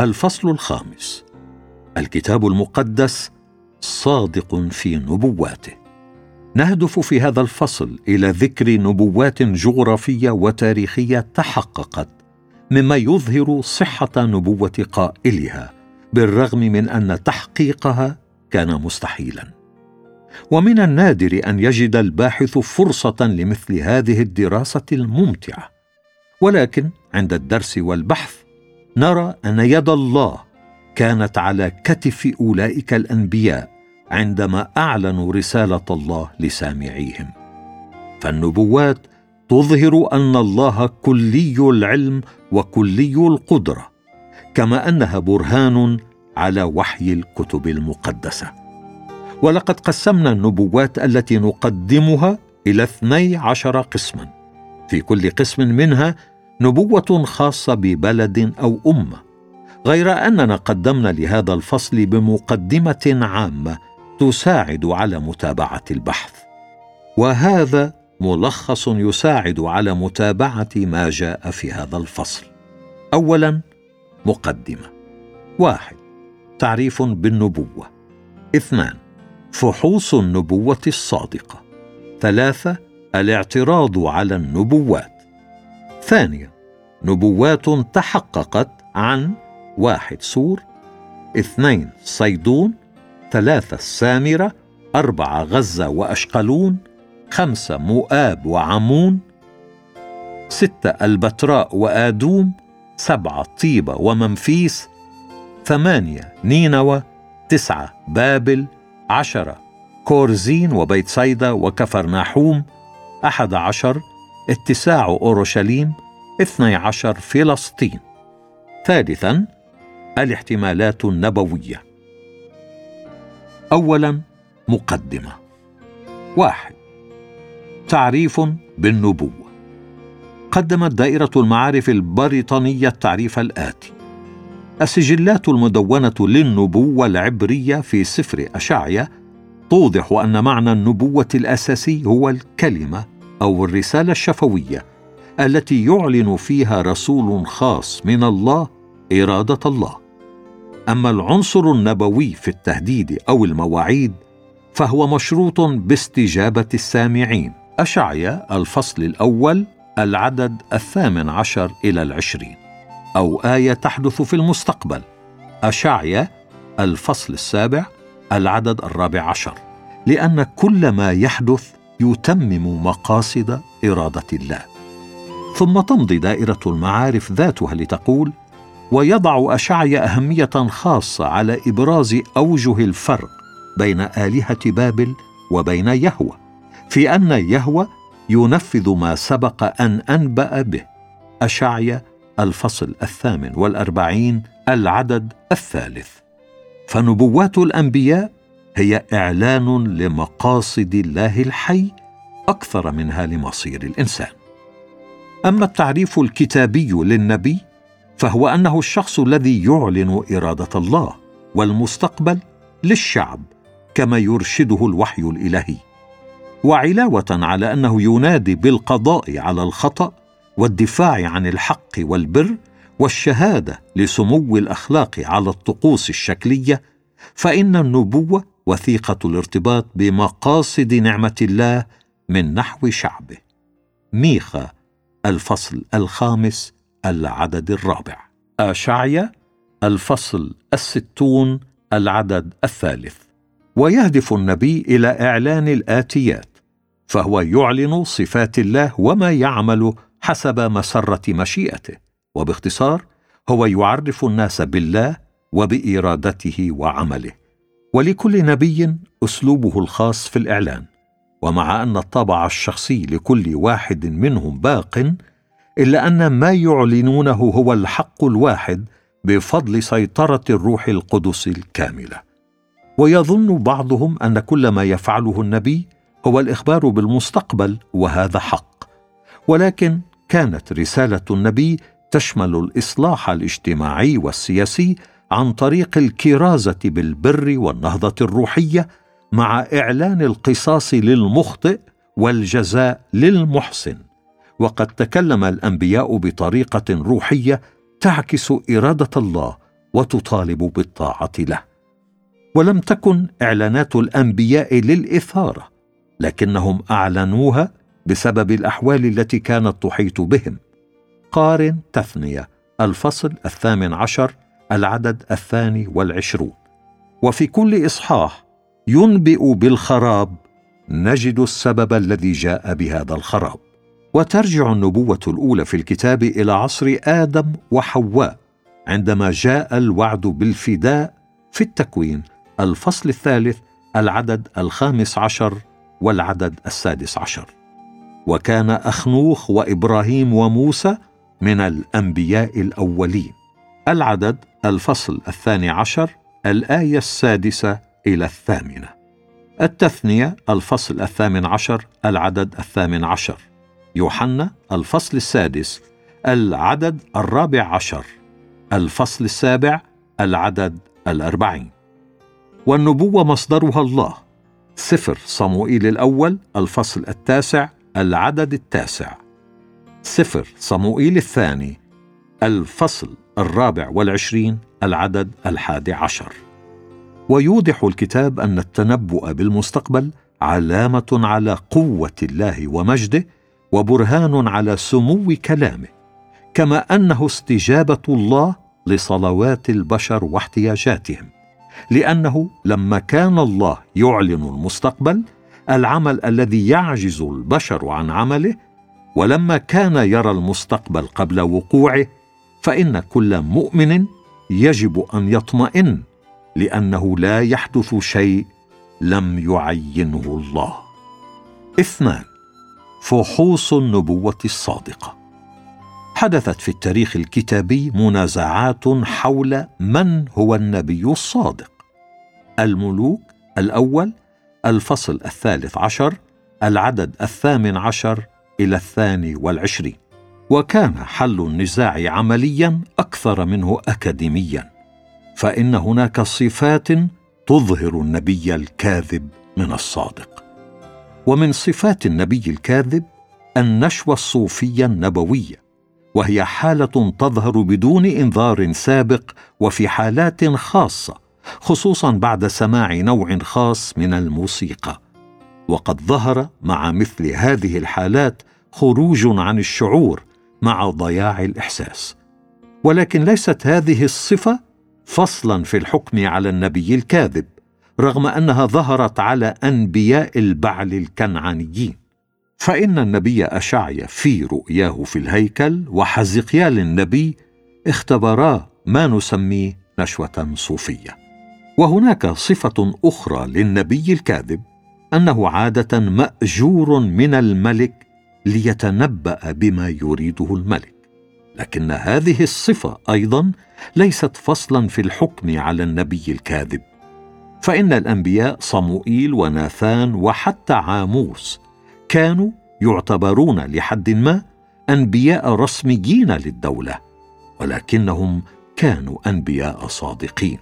الفصل الخامس. الكتاب المقدس صادق في نبواته. نهدف في هذا الفصل إلى ذكر نبوات جغرافية وتاريخية تحققت مما يظهر صحة نبوة قائلها بالرغم من أن تحقيقها كان مستحيلا. ومن النادر أن يجد الباحث فرصة لمثل هذه الدراسة الممتعة. ولكن عند الدرس والبحث نرى أن يد الله كانت على كتف أولئك الأنبياء عندما أعلنوا رسالة الله لسامعيهم. فالنبوات تظهر أن الله كلي العلم وكلي القدرة كما أنها برهان على وحي الكتب المقدسة. ولقد قسمنا النبوات التي نقدمها إلى اثني عشر قسما في كل قسم منها نبوة خاصة ببلد أو أمة غير أننا قدمنا لهذا الفصل بمقدمة عامة تساعد على متابعة البحث. وهذا ملخص يساعد على متابعة ما جاء في هذا الفصل. اولا مقدمة. واحد تعريف بالنبوة. اثنان فحوص النبوة الصادقة. ثلاثة الاعتراض على النبوات. ثانيا نبوات تحققت عن واحد سور اثنين صيدون ثلاثة السامرة أربعة غزة وأشقلون خمسة مؤاب وعمون ستة ألبتراء وآدوم سبعة طيبة ومنفيس ثمانية نينوى تسعة بابل عشرة كورزين وبيت صيدا وكفر ناحوم أحد عشر اتساع أورشليم اثني عشر فلسطين. ثالثا الاحتمالات النبوية. اولا مقدمة. واحد تعريف بالنبوة. قدمت دائرة المعارف البريطانية التعريف الآتي. السجلات المدونة للنبوة العبرية في سفر أشعيا توضح أن معنى النبوة الأساسي هو الكلمة أو الرسالة الشفوية التي يعلن فيها رسول خاص من الله إرادة الله. أما العنصر النبوي في التهديد أو المواعيد فهو مشروط باستجابة السامعين. أشعيا الفصل الأول العدد الثامن عشر إلى العشرين أو آية تحدث في المستقبل. أشعيا الفصل السابع العدد الرابع عشر. لأن كل ما يحدث يتمم مقاصد إرادة الله. ثم تمضي دائرة المعارف ذاتها لتقول ويضع اشعيا أهمية خاصة على إبراز أوجه الفرق بين آلهة بابل وبين يهوى في أن يهوى ينفذ ما سبق أن أنبأ به اشعيا الفصل الثامن والأربعين العدد الثالث. فنبوات الأنبياء هي إعلان لمقاصد الله الحي أكثر منها لمصير الإنسان. أما التعريف الكتابي للنبي فهو أنه الشخص الذي يعلن إرادة الله والمستقبل للشعب كما يرشده الوحي الإلهي. وعلاوة على أنه ينادي بالقضاء على الخطأ والدفاع عن الحق والبر والشهادة لسمو الأخلاق على الطقوس الشكلية فإن النبوة وثيقة الارتباط بمقاصد نعمة الله من نحو شعبه. ميخا الفصل الخامس العدد الرابع. أشعيا الفصل الستون العدد الثالث. ويهدف النبي إلى إعلان الآتيات فهو يعلن صفات الله وما يعمل حسب مسرة مشيئته. وباختصار هو يعرف الناس بالله وبإرادته وعمله. ولكل نبي أسلوبه الخاص في الإعلان. ومع أن الطابع الشخصي لكل واحد منهم باق إلا أن ما يعلنونه هو الحق الواحد بفضل سيطرة الروح القدس الكاملة. ويظن بعضهم أن كل ما يفعله النبي هو الإخبار بالمستقبل وهذا حق. ولكن كانت رسالة النبي تشمل الإصلاح الاجتماعي والسياسي عن طريق الكرازة بالبر والنهضة الروحية مع إعلان القصاص للمخطئ والجزاء للمحسن. وقد تكلم الأنبياء بطريقة روحية تعكس إرادة الله وتطالب بالطاعة له. ولم تكن إعلانات الأنبياء للإثارة لكنهم أعلنوها بسبب الأحوال التي كانت تحيط بهم. قارن تثنية الفصل الثامن عشر العدد الثاني والعشرون. وفي كل إصحاح ينبئ بالخراب نجد السبب الذي جاء بهذا الخراب. وترجع النبوة الأولى في الكتاب إلى عصر آدم وحواء عندما جاء الوعد بالفداء في التكوين الفصل الثالث العدد الخامس عشر والعدد السادس عشر. وكان أخنوخ وإبراهيم وموسى من الأنبياء الأولين. العدد الفصل الثاني عشر الآية السادسة إلى الثامنة. التثنية الفصل الثامن عشر العدد الثامن عشر. يوحنا الفصل السادس العدد الرابع عشر. الفصل السابع العدد الأربعين. والنبوة مصدرها الله. سفر صموئيل الأول الفصل التاسع العدد التاسع. سفر صموئيل الثاني الفصل الرابع والعشرين العدد الحادي عشر. ويوضح الكتاب أن التنبؤ بالمستقبل علامة على قوة الله ومجده وبرهان على سمو كلامه كما أنه استجابة الله لصلوات البشر واحتياجاتهم لأنه لما كان الله يعلن المستقبل العمل الذي يعجز البشر عن عمله ولما كان يرى المستقبل قبل وقوعه فإن كل مؤمن يجب أن يطمئن لأنه لا يحدث شيء لم يعينه الله. اثنان فحوص النبوة الصادقة. حدثت في التاريخ الكتابي منازعات حول من هو النبي الصادق. الملوك الأول الفصل الثالث عشر العدد الثامن عشر إلى الثاني والعشرين. وكان حل النزاع عمليا أكثر منه اكاديميا فإن هناك صفات تظهر النبي الكاذب من الصادق. ومن صفات النبي الكاذب النشوة الصوفية النبوية وهي حالة تظهر بدون إنذار سابق وفي حالات خاصة خصوصا بعد سماع نوع خاص من الموسيقى. وقد ظهر مع مثل هذه الحالات خروج عن الشعور مع ضياع الإحساس. ولكن ليست هذه الصفة فصلا في الحكم على النبي الكاذب رغم أنها ظهرت على أنبياء البعل الكنعانيين. فإن النبي اشعيا في رؤياه في الهيكل وحزقيال النبي اختبرا ما نسميه نشوة صوفية. وهناك صفة أخرى للنبي الكاذب أنه عادة مأجور من الملك ليتنبأ بما يريده الملك. لكن هذه الصفة أيضا ليست فصلا في الحكم على النبي الكاذب. فإن الأنبياء صموئيل وناثان وحتى عاموس كانوا يعتبرون لحد ما أنبياء رسميين للدولة ولكنهم كانوا أنبياء صادقين.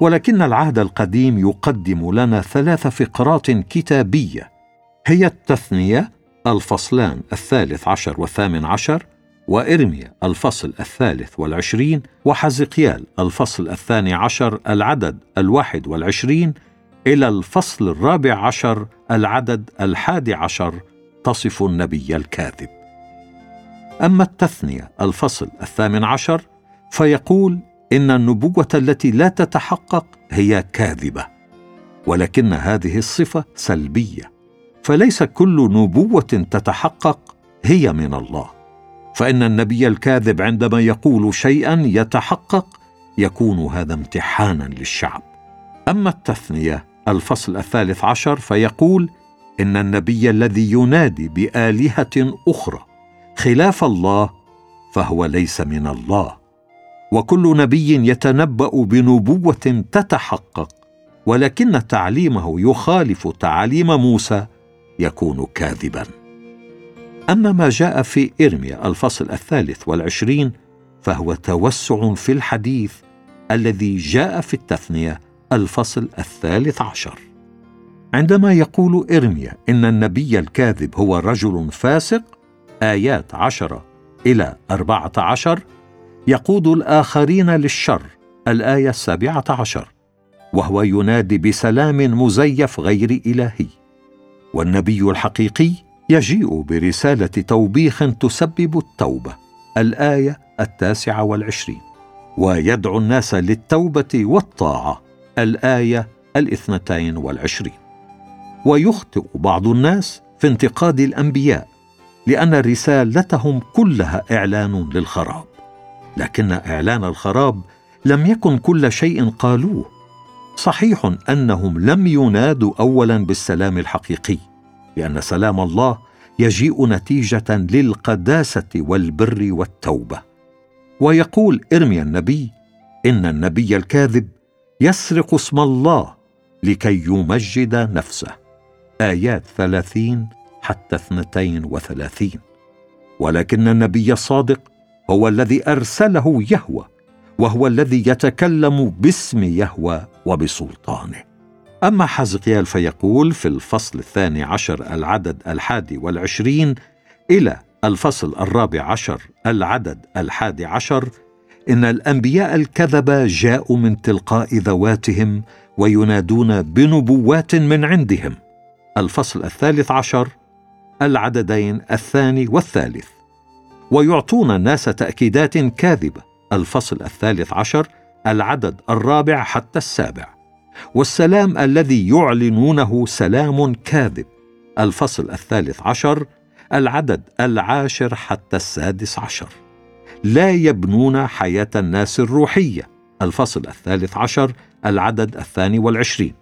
ولكن العهد القديم يقدم لنا ثلاث فقرات كتابية هي التثنية الفصلان الثالث عشر والثامن عشر وإرميا الفصل الثالث والعشرين وحزقيال الفصل الثاني عشر العدد الواحد والعشرين إلى الفصل الرابع عشر العدد الحادي عشر تصف النبي الكاذب. أما التثنية الفصل الثامن عشر فيقول إن النبوة التي لا تتحقق هي كاذبة ولكن هذه الصفة سلبية. فليس كل نبوة تتحقق هي من الله. فإن النبي الكاذب عندما يقول شيئا يتحقق يكون هذا امتحانا للشعب. أما التثنية الفصل الثالث عشر فيقول إن النبي الذي ينادي بآلهة أخرى خلاف الله فهو ليس من الله. وكل نبي يتنبأ بنبوة تتحقق ولكن تعليمه يخالف تعاليم موسى يكون كاذبا. أما ما جاء في إرميا الفصل الثالث والعشرين فهو توسع في الحديث الذي جاء في التثنية الفصل الثالث عشر. عندما يقول إرميا إن النبي الكاذب هو رجل فاسق آيات عشره إلى أربعة عشر يقود الآخرين للشر الآية السابعة عشر وهو ينادي بسلام مزيف غير إلهي. والنبي الحقيقي يجيء برسالة توبيخ تسبب التوبة الآية التاسعة والعشرين. ويدعو الناس للتوبة والطاعة الآية الاثنتين والعشرين. ويخطئ بعض الناس في انتقاد الأنبياء لأن رسالتهم كلها إعلان للخراب. لكن إعلان الخراب لم يكن كل شيء قالوه. صحيح أنهم لم ينادوا اولا بالسلام الحقيقي لأن سلام الله يجيء نتيجة للقداسة والبر والتوبة. ويقول ارميا النبي إن النبي الكاذب يسرق اسم الله لكي يمجد نفسه. آيات ثلاثين حتى اثنتين وثلاثين. ولكن النبي الصادق هو الذي أرسله يهوى وهو الذي يتكلم باسم يهوى وبسلطانه. أما حزقيال فيقول في الفصل الثاني عشر العدد الحادي والعشرين إلى الفصل الرابع عشر العدد الحادي عشر إن الأنبياء الكذبه جاءوا من تلقاء ذواتهم وينادون بنبوات من عندهم. الفصل الثالث عشر العددين الثاني والثالث. ويعطون الناس تأكيدات كاذبة. الفصل الثالث عشر العدد الرابع حتى السابع. والسلام الذي يعلنونه سلام كاذب. الفصل الثالث عشر العدد العاشر حتى السادس عشر. لا يبنون حياة الناس الروحية. الفصل الثالث عشر العدد الثاني والعشرين.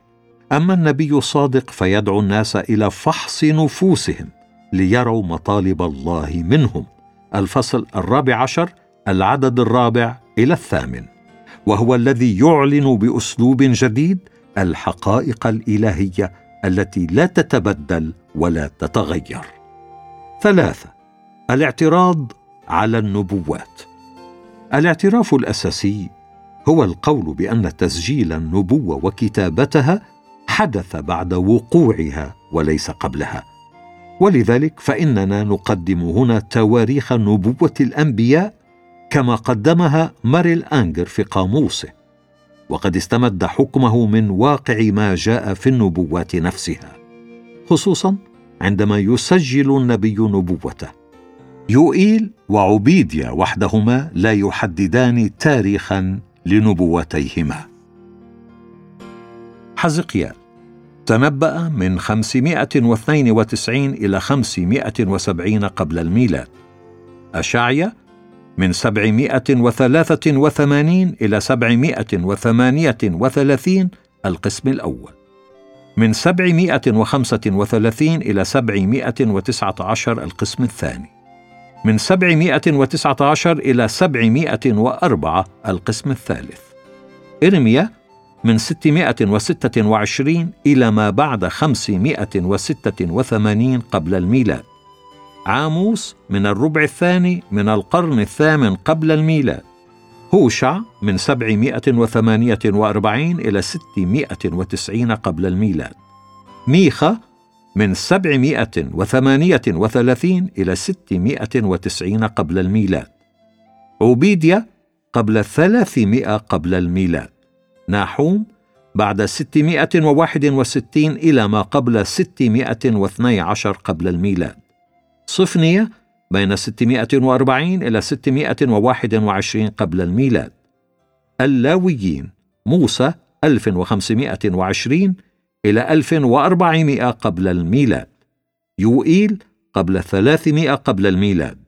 أما النبي الصادق فيدعو الناس إلى فحص نفوسهم ليروا مطالب الله منهم. الفصل الرابع عشر العدد الرابع إلى الثامن. وهو الذي يعلن بأسلوب جديد الحقائق الإلهية التي لا تتبدل ولا تتغير. ثلاثة الاعتراض على النبوات. الاعتراف الأساسي هو القول بأن تسجيل النبوة وكتابتها حدث بعد وقوعها وليس قبلها. ولذلك فإننا نقدم هنا تواريخ نبوة الأنبياء كما قدمها ماريل أنجر في قاموسه وقد استمد حكمه من واقع ما جاء في النبوات نفسها خصوصا عندما يسجل النبي نبوته. يوئيل وعبيديا وحدهما لا يحددان تاريخا لنبوتيهما. حزقيال تنبأ من 592 إلى 570 قبل الميلاد. أشعيا من سبعمائة وثلاثة وثمانين إلى سبعمائة وثمانية وثلاثين القسم الأول. من سبعمائة وخمسة وثلاثين إلى سبعمائة وتسعة عشر القسم الثاني. من سبعمائة وتسعة عشر إلى سبعمائة وأربعة القسم الثالث. إرميا من ستمائة وستة وعشرين إلى ما بعد خمسمائة وستة وثمانين قبل الميلاد. عاموس من الربع الثاني من القرن الثامن قبل الميلاد. هوشع من 748 إلى 690 قبل الميلاد. ميخا من 738 إلى 690 قبل الميلاد. عبيديا قبل 300 قبل الميلاد. ناحوم بعد 661 إلى ما قبل 612 قبل الميلاد. صفنية بين 640 إلى 621 قبل الميلاد. اللاويين موسى 1520 إلى 1400 قبل الميلاد. يوئيل قبل 300 قبل الميلاد.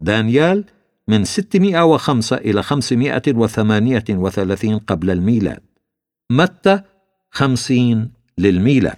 دانيال من 605 إلى 538 قبل الميلاد. متى؟ 50 للميلاد.